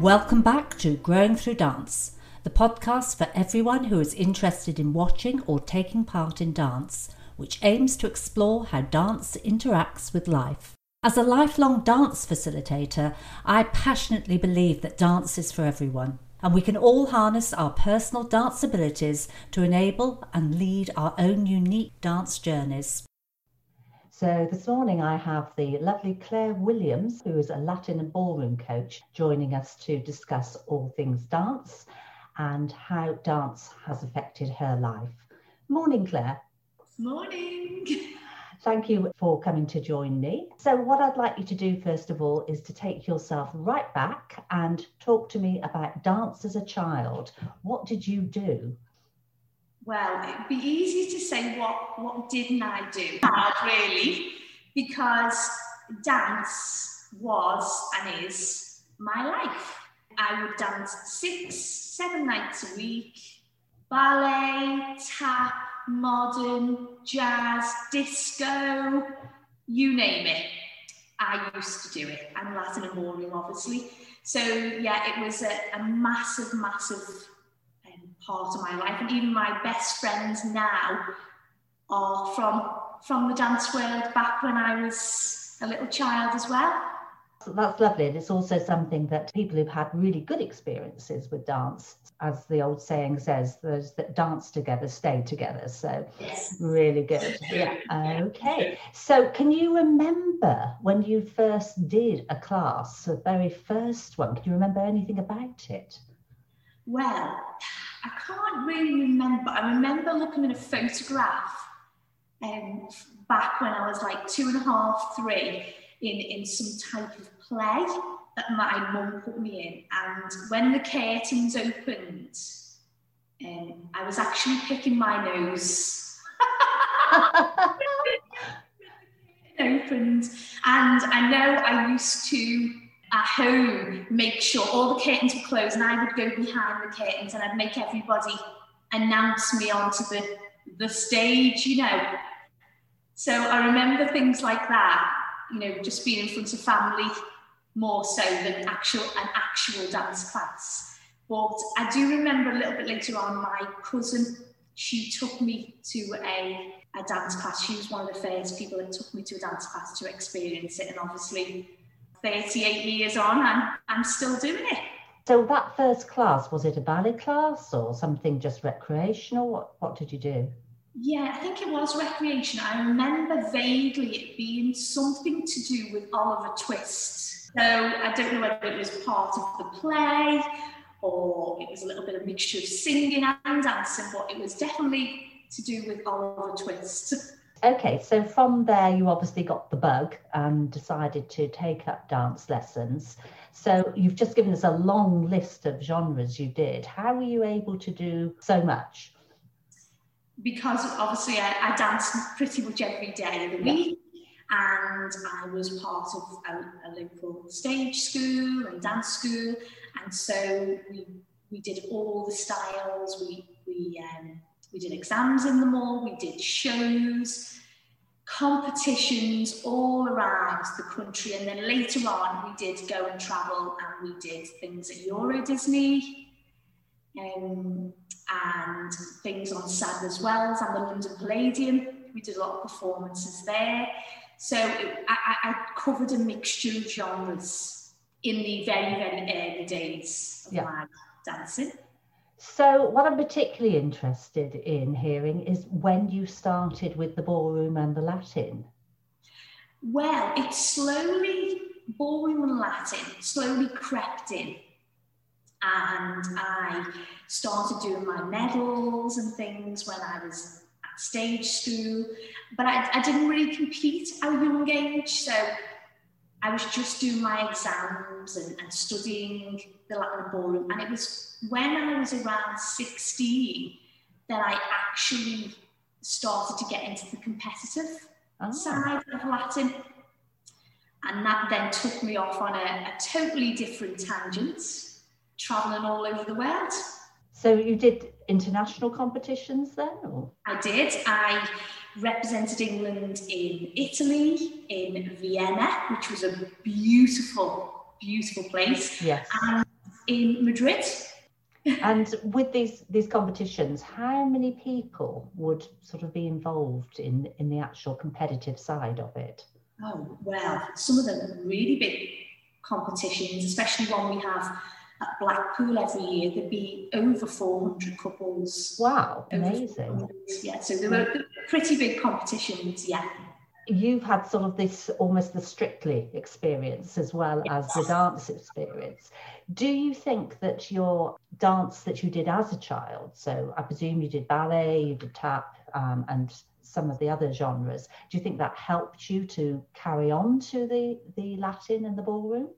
Welcome back to Growing Through Dance, the podcast for everyone who is interested in watching or taking part in dance, which aims to explore how dance interacts with life. As a lifelong dance facilitator, I passionately believe that dance is for everyone, and we can all harness our personal dance abilities to enable and lead our own unique dance journeys. So this morning I have the lovely Claire Williams, who is a Latin and ballroom coach, joining us to discuss all things dance and how dance has affected her life. Morning, Claire. Morning. Thank you for coming to join me. So, what I'd like you to do, first of all, is to take yourself right back and talk to me about dance as a child. What did you do? Well, it'd be easy to say what what didn't I do? Hard, really, because dance was and is my life. I would dance six, seven nights a week, ballet, tap, modern, jazz, disco, you name it. I used to do it, and Latin and obviously. So yeah, it was a, a massive, massive part of my life. And even my best friends now are from from the dance world back when I was a little child as well. That's lovely. And it's also something that people who've had really good experiences with dance, as the old saying says, those that dance together stay together. So yes. really good. Yeah. Okay. So can you remember when you first did a class, the very first one? Can you remember anything about it? Well, I can't really remember. I remember looking at a photograph um, back when I was like two and a half, three, in, in some type of play that my mum put me in. And when the curtains opened, um, I was actually picking my nose. It opened, and I know I used to at home make sure all the curtains were closed and I would go behind the curtains and I'd make everybody announce me onto the, the stage, you know. So I remember things like that, you know, just being in front of family more so than actual an actual dance class. But I do remember a little bit later on, my cousin, she took me to a, a dance class. She was one of the first people that took me to a dance class to experience it. And obviously 38 years on, I'm, I'm still doing it. So that first class, was it a ballet class or something just recreational? What, what did you do? Yeah, I think it was recreation. I remember vaguely it being something to do with Oliver Twist. So I don't know whether it was part of the play or it was a little bit of mixture of singing and dancing, but it was definitely to do with Oliver Twist. Okay, so from there, you obviously got the bug and decided to take up dance lessons. So you've just given us a long list of genres you did. How were you able to do so much? Because obviously I, I dance pretty much every day of the week. And I was part of a, a local stage school and dance school. And so we, we did all the styles. We, we um, we did exams in the mall, we did shows, competitions all around the country. And then later on, we did go and travel and we did things at Euro Disney um, and things on Sadler's Wells and the London Palladium. We did a lot of performances there. So it, I, I covered a mixture of genres in the very, very early days of yeah. my dancing. So, what I'm particularly interested in hearing is when you started with the ballroom and the Latin. Well, it slowly, ballroom and Latin slowly crept in. And I started doing my medals and things when I was at stage school. But I, I didn't really compete at a young age. So, I was just doing my exams and, and studying the Latin ballroom. And it was when I was around 16 that I actually started to get into the competitive oh. side of Latin. And that then took me off on a, a totally different tangent, traveling all over the world. So you did international competitions then? Or? I did. I represented England in Italy, in Vienna, which was a beautiful, beautiful place. Yes. And in Madrid. and with these these competitions, how many people would sort of be involved in in the actual competitive side of it? Oh well, some of them really big competitions, especially one we have at Blackpool every year. There'd be over 400 couples. Wow, amazing. Yeah, so there were pretty big competitions, yeah. You've had sort of this almost the strictly experience as well yes. as the dance experience. Do you think that your dance that you did as a child, so I presume you did ballet, you did tap, um, and some of the other genres, do you think that helped you to carry on to the, the Latin and the ballroom?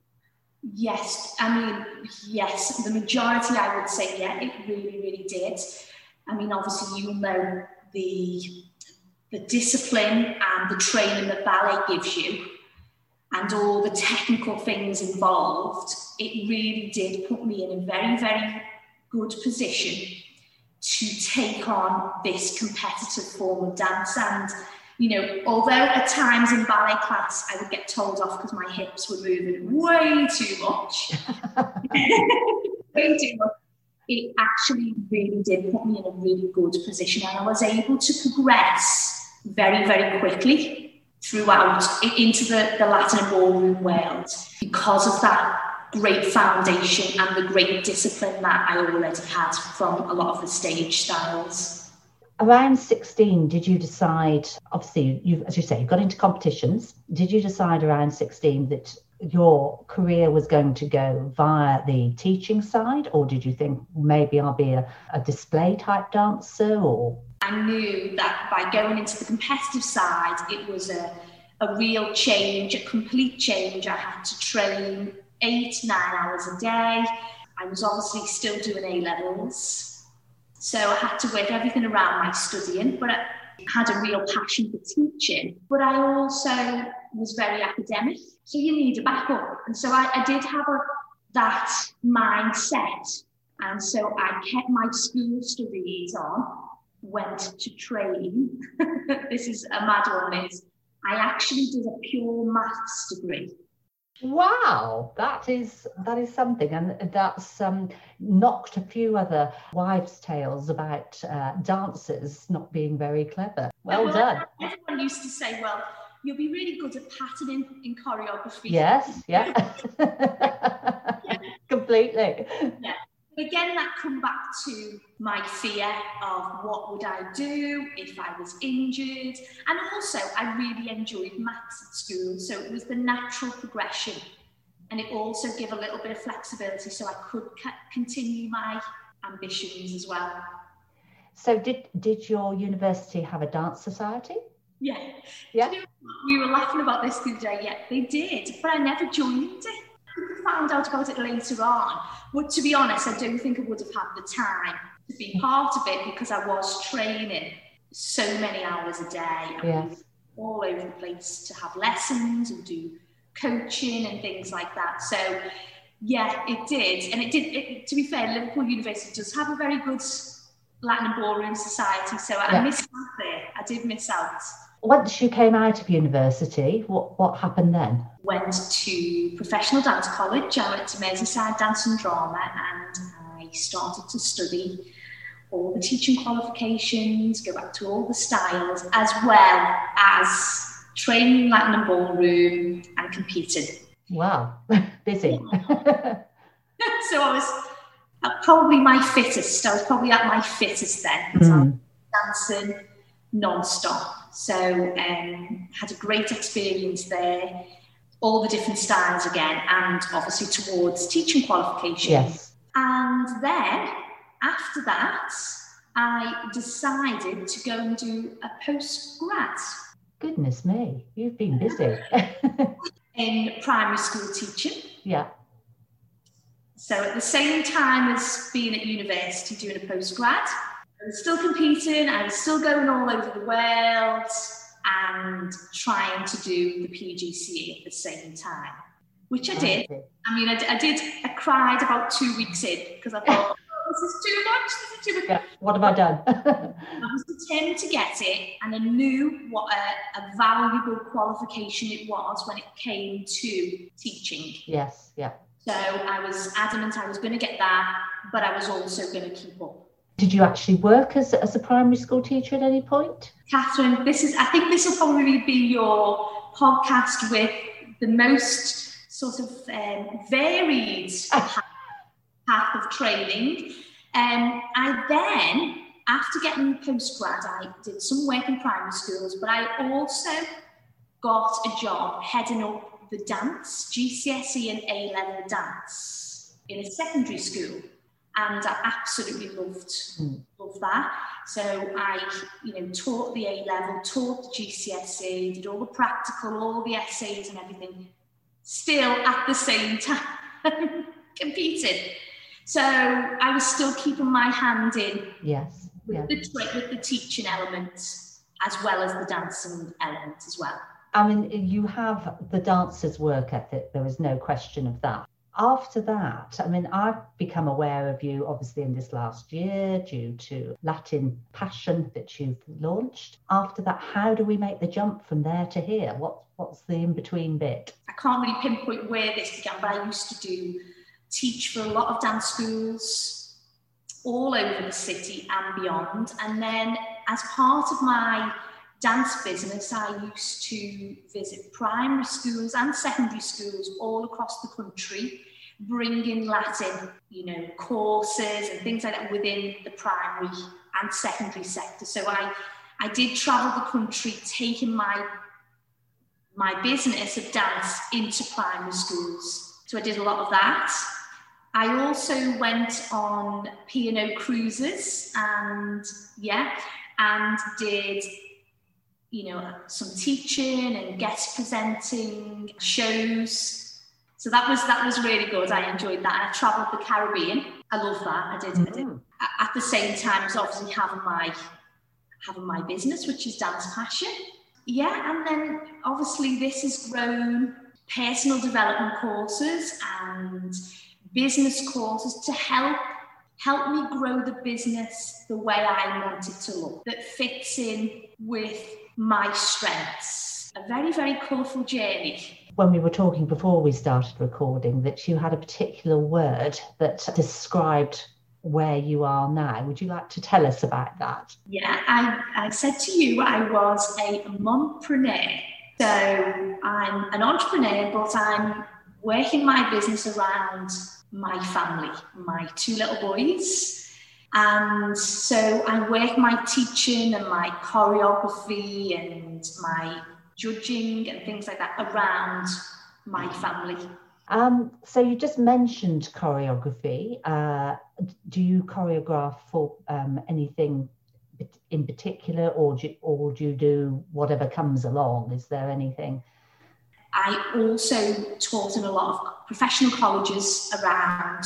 Yes, I mean, yes, the majority I would say, yeah, it really, really did. I mean, obviously, you know the the discipline and the training that ballet gives you and all the technical things involved, it really did put me in a very, very good position to take on this competitive form of dance. And, you know, although at times in ballet class I would get told off because my hips were moving way too much, way too much, it actually really did put me in a really good position and I was able to progress very, very quickly throughout into the, the Latin ballroom world because of that great foundation and the great discipline that I already had from a lot of the stage styles. Around 16, did you decide, obviously, you, as you say, you got into competitions. Did you decide around 16 that your career was going to go via the teaching side, or did you think maybe I'll be a, a display type dancer or I knew that by going into the competitive side, it was a, a real change, a complete change. I had to train eight, nine hours a day. I was obviously still doing A levels. So I had to work everything around my studying, but I had a real passion for teaching. But I also was very academic. So you need a backup. And so I, I did have a, that mindset. And so I kept my school studies on went to train, this is a mad one, is I actually did a pure maths degree. Wow, that is that is something, and that's um, knocked a few other wives' tales about uh, dancers not being very clever. Well, well done. Everyone used to say, "Well, you'll be really good at patterning in choreography." Yes, yeah, yeah. completely. Yeah again, that come back to my fear of what would I do if I was injured. And also, I really enjoyed maths at school. So it was the natural progression. And it also gave a little bit of flexibility so I could continue my ambitions as well. So did, did your university have a dance society? Yeah. Yeah. You know, we were laughing about this the other day. Yeah, they did, but I never joined it found out about it later on. But to be honest, I don't think I would have had the time to be part of it because I was training so many hours a day. Yes. All over the place to have lessons and do coaching and things like that. So, yeah, it did. And it did, it, to be fair, Liverpool University does have a very good Latin and Ballroom Society. So I yeah. missed out there. I did miss out. Once you came out of university, what, what happened then? Went to professional dance college. I went to Merseyside Dance and Drama and I started to study all the teaching qualifications, go back to all the styles, as well as training Latin and ballroom and competing. Wow, busy. so I was probably my fittest. I was probably at my fittest then. Mm. dancing non-stop so um, had a great experience there, all the different styles again, and obviously towards teaching qualification. Yes. And then after that, I decided to go and do a postgrad. Goodness me, you've been busy. in primary school teaching. Yeah. So at the same time as being at university doing a postgrad, I was still competing, I was still going all over the world and trying to do the PGCE at the same time, which I did. I mean, I, I did, I cried about two weeks in because I thought, oh, this is too much. This is too much. Yeah. What have I done? I was determined to get it, and I knew what a, a valuable qualification it was when it came to teaching. Yes, yeah. So I was adamant I was going to get that, but I was also going to keep up. Did you actually work as, as a primary school teacher at any point? Catherine, this is I think this will probably be your podcast with the most sort of um, varied path of training. Um, I then, after getting postgrad, I did some work in primary schools, but I also got a job heading up the dance, GCSE and A level dance in a secondary school. And I absolutely loved, mm. loved that. So I, you know, taught the A level, taught the GCSE, did all the practical, all the essays and everything, still at the same time competing. So I was still keeping my hand in. Yes. With, yeah. the, with the teaching element as well as the dancing element as well. I mean, you have the dancer's work ethic, there is no question of that. After that, I mean, I've become aware of you obviously in this last year due to Latin Passion that you've launched. After that, how do we make the jump from there to here? What, what's the in between bit? I can't really pinpoint where this began, but I used to do teach for a lot of dance schools all over the city and beyond. And then, as part of my dance business, I used to visit primary schools and secondary schools all across the country, bringing Latin, you know, courses and things like that within the primary and secondary sector. So I, I did travel the country taking my my business of dance into primary schools. So I did a lot of that. I also went on P&O cruises and yeah, and did you know some teaching and guest presenting shows. So that was that was really good. I enjoyed that. And I travelled the Caribbean. I love that. I did. Mm-hmm. I did. Mm. At the same time as obviously having my having my business, which is dance passion. Yeah, and then obviously this has grown personal development courses and business courses to help help me grow the business the way I want it to look that fits in with my strengths. A very, very colourful journey. When we were talking before we started recording, that you had a particular word that described where you are now. Would you like to tell us about that? Yeah, I, I said to you I was a mompreneur. So I'm an entrepreneur, but I'm working my business around my family, my two little boys. And so I work my teaching and my choreography and my judging and things like that around my family. Um, so you just mentioned choreography. Uh, do you choreograph for um, anything in particular, or do, or do you do whatever comes along? Is there anything? I also taught in a lot of professional colleges around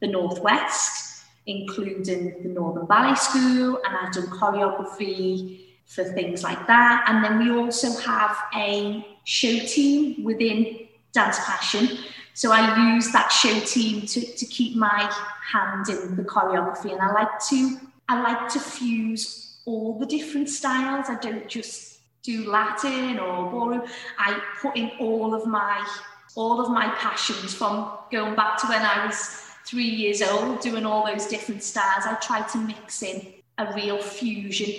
the Northwest, including the Northern Ballet School, and I've done choreography for things like that. And then we also have a show team within Dance Passion. So I use that show team to, to keep my hand in the choreography. And I like to I like to fuse all the different styles. I don't just do Latin or ballroom. I put in all of my all of my passions from going back to when I was three years old, doing all those different styles. I try to mix in a real fusion.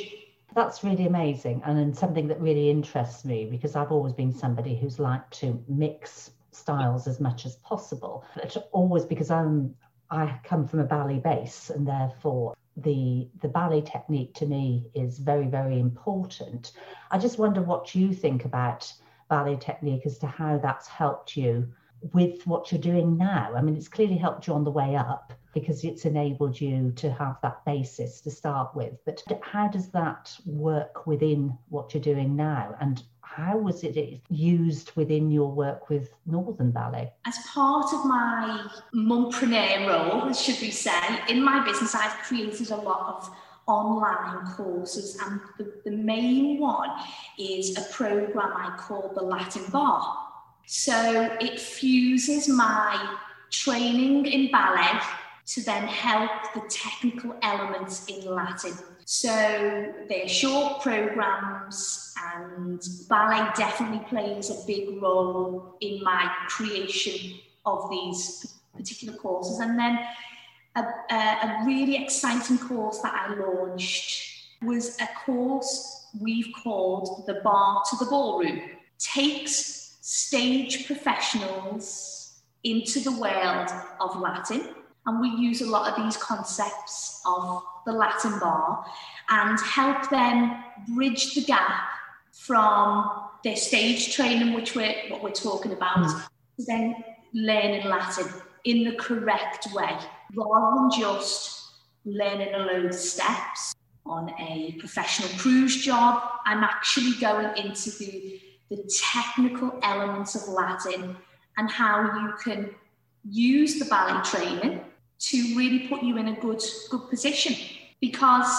That's really amazing and something that really interests me because I've always been somebody who's liked to mix styles as much as possible. But always because I'm I come from a ballet base and therefore the the ballet technique to me is very very important i just wonder what you think about ballet technique as to how that's helped you with what you're doing now i mean it's clearly helped you on the way up because it's enabled you to have that basis to start with but how does that work within what you're doing now and how was it used within your work with Northern Ballet? As part of my mompreneur role, should we say, in my business, I've created a lot of online courses, and the, the main one is a program I call the Latin Bar. So it fuses my training in ballet to then help the technical elements in Latin. So they're short programs, and ballet definitely plays a big role in my creation of these particular courses. And then a, a, a really exciting course that I launched was a course we've called the Bar to the Ballroom. Takes stage professionals into the world of Latin and we use a lot of these concepts of the Latin bar and help them bridge the gap from their stage training, which we're what we're talking about, mm. to then learning Latin in the correct way, rather than just learning a load of steps on a professional cruise job. I'm actually going into the, the technical elements of Latin and how you can use the ballet training to really put you in a good good position. Because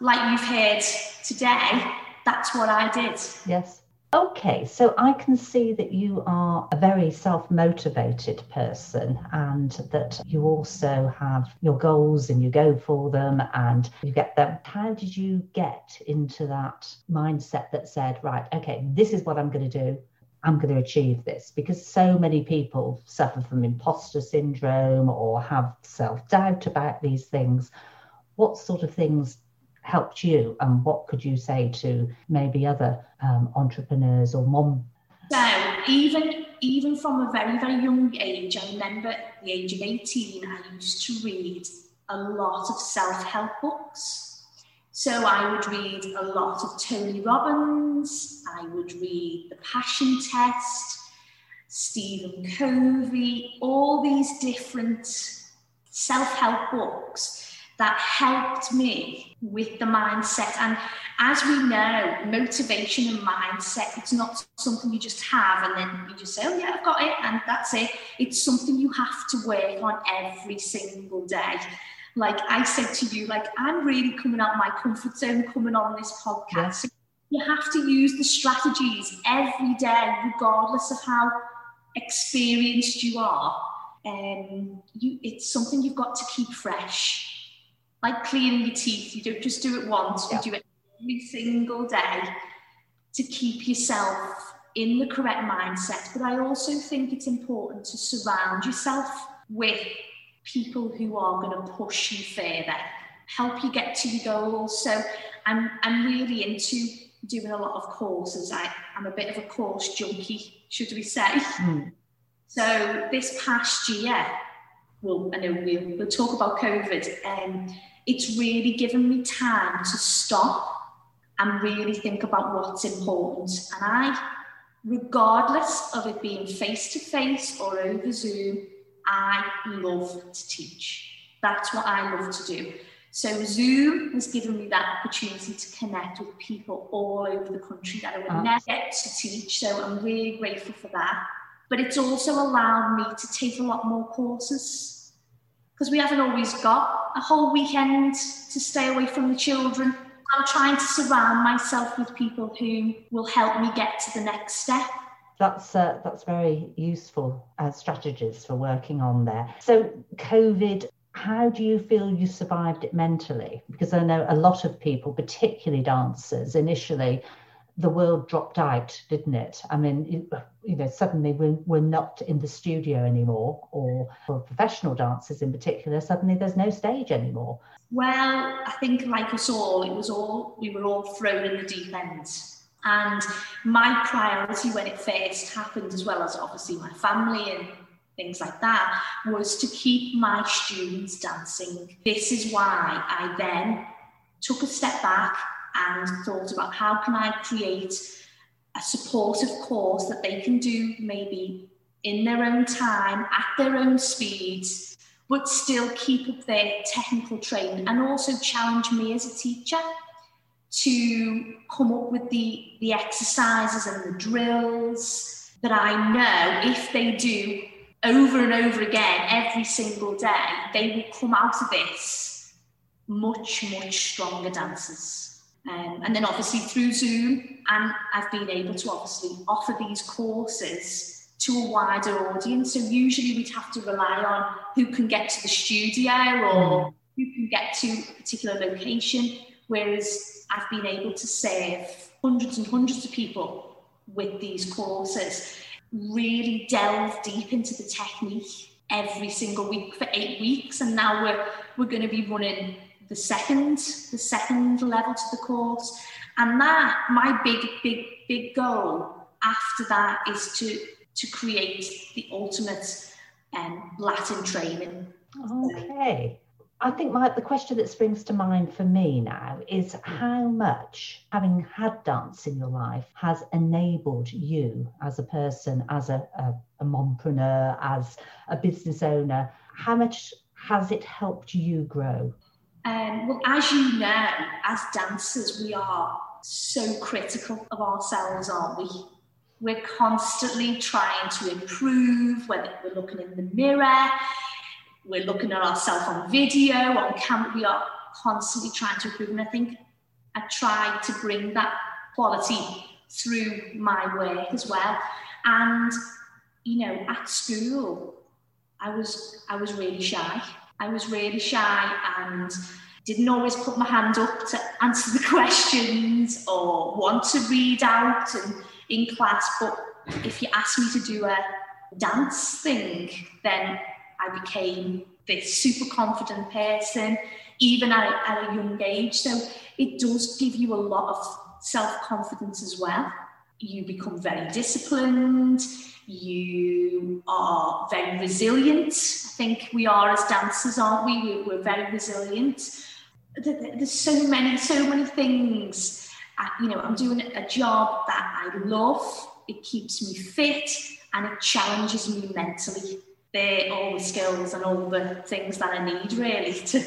like you've heard today that's what I did. Yes Okay, so I can see that you are a very self motivated person and that you also have your goals and you go for them and you get them. How did you get into that mindset that said, right, okay, this is what I'm going to do? I'm going to achieve this because so many people suffer from imposter syndrome or have self doubt about these things. What sort of things helped you, and what could you say to maybe other um, entrepreneurs or mom? So even even from a very very young age, I remember at the age of 18, I used to read a lot of self help books. So I would read a lot of Tony Robbins, I would read The Passion Test, Stephen Covey, all these different self help books that helped me with the mindset. And as we know, motivation and mindset, it's not something you just have and then you just say, oh, yeah, I've got it, and that's it. It's something you have to work on every single day like I said to you, like I'm really coming out my comfort zone coming on this podcast. You have to use the strategies every day, regardless of how experienced you are. Um, you, it's something you've got to keep fresh. Like cleaning your teeth, you don't just do it once, yeah. you do it every single day to keep yourself in the correct mindset. But I also think it's important to surround yourself with people who are going to push you further, help you get to your goals. So I'm, I'm really into doing a lot of courses. I, I'm a bit of a course junkie, should we say. Mm. So this past year, well, I know we'll, we'll talk about COVID, um, it's really given me time to stop and really think about what's important. And I, regardless of it being face to face or over Zoom, I love to teach. That's what I love to do. So Zoom has given me that opportunity to connect with people all over the country that I would oh. never get to teach. So I'm really grateful for that. But it's also allowed me to take a lot more courses because we haven't always got a whole weekend to stay away from the children. I'm trying to surround myself with people who will help me get to the next step that's uh, that's very useful as strategies for working on there. So COVID, how do you feel you survived it mentally? Because I know a lot of people, particularly dancers, initially the world dropped out, didn't it? I mean, you, know, suddenly we're, we're not in the studio anymore, or for professional dancers in particular, suddenly there's no stage anymore. Well, I think like us all, it was all we were all thrown in the deep end and my priority when it first happened, as well as obviously my family and things like that, was to keep my students dancing. This is why I then took a step back and thought about how can I create a supportive course that they can do maybe in their own time, at their own speed, but still keep up their technical training and also challenge me as a teacher to come up with the, the exercises and the drills that I know if they do over and over again every single day, they will come out of this much, much stronger dancers. Um, and then obviously through Zoom, and I've been able to obviously offer these courses to a wider audience. So usually we'd have to rely on who can get to the studio or mm. who can get to a particular location. Whereas I've been able to serve hundreds and hundreds of people with these courses, really delve deep into the technique every single week for eight weeks. And now we're we're going to be running the second, the second level to the course. And that, my big, big, big goal after that is to to create the ultimate um, Latin training. Okay. I think my, the question that springs to mind for me now is how much having had dance in your life has enabled you as a person, as a, a, a mompreneur, as a business owner. How much has it helped you grow? Um, well, as you know, as dancers, we are so critical of ourselves, aren't we? We're constantly trying to improve, whether we're looking in the mirror, we're looking at ourselves on video, on camera, we are constantly trying to improve. And I think I try to bring that quality through my work as well. And, you know, at school, I was I was really shy. I was really shy and didn't always put my hand up to answer the questions or want to read out and in class. But if you asked me to do a dance thing, then I became this super confident person, even at at a young age. So it does give you a lot of self confidence as well. You become very disciplined you are very resilient. I think we are as dancers, aren't we? We're very resilient. There's so many, so many things. You know, I'm doing a job that I love. It keeps me fit and it challenges me mentally. They're all the skills and all the things that I need really to.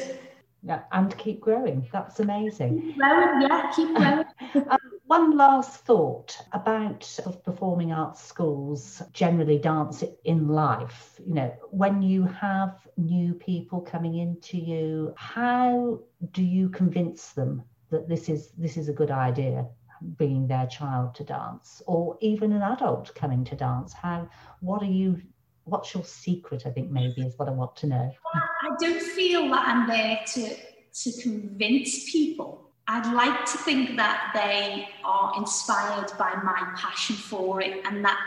Yeah, and keep growing. That's amazing. Keep growing, yeah, keep growing. um, one last thought about performing arts schools, generally dance in life. You know, when you have new people coming into you, how do you convince them that this is this is a good idea? bringing their child to dance or even an adult coming to dance how what are you what's your secret i think maybe is what i want to know i don't feel that i'm there to to convince people I'd like to think that they are inspired by my passion for it and that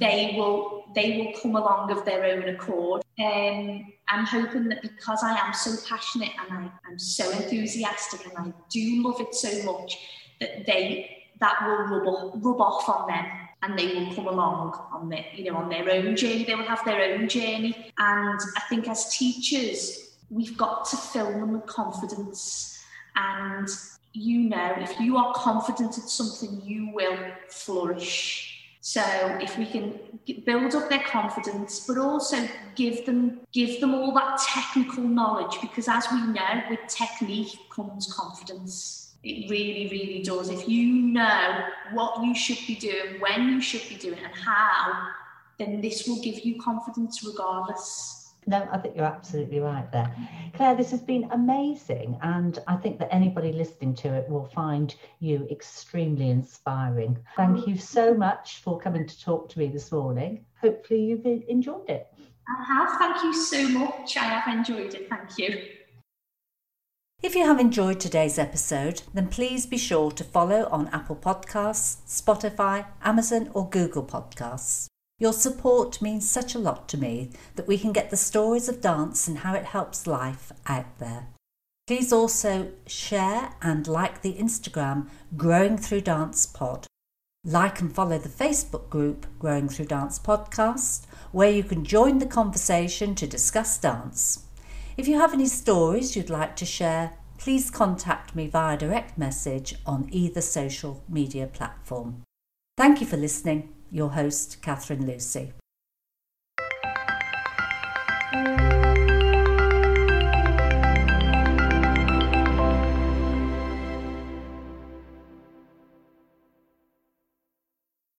they will they will come along of their own accord. Um, I'm hoping that because I am so passionate and I, am so enthusiastic and I do love it so much that they that will rub, rub off on them and they will come along on their you know on their own journey. They will have their own journey, and I think as teachers we've got to fill them with confidence and you know if you are confident at something, you will flourish. So if we can build up their confidence, but also give them give them all that technical knowledge, because as we know, with technique comes confidence. It really, really does. If you know what you should be doing, when you should be doing, and how, then this will give you confidence regardless. No, I think you're absolutely right there. Claire, this has been amazing. And I think that anybody listening to it will find you extremely inspiring. Thank you so much for coming to talk to me this morning. Hopefully, you've enjoyed it. I have. Thank you so much. I have enjoyed it. Thank you. If you have enjoyed today's episode, then please be sure to follow on Apple Podcasts, Spotify, Amazon, or Google Podcasts. Your support means such a lot to me that we can get the stories of dance and how it helps life out there. Please also share and like the Instagram Growing Through Dance Pod. Like and follow the Facebook group Growing Through Dance Podcast, where you can join the conversation to discuss dance. If you have any stories you'd like to share, please contact me via direct message on either social media platform. Thank you for listening your host, Catherine Lucy.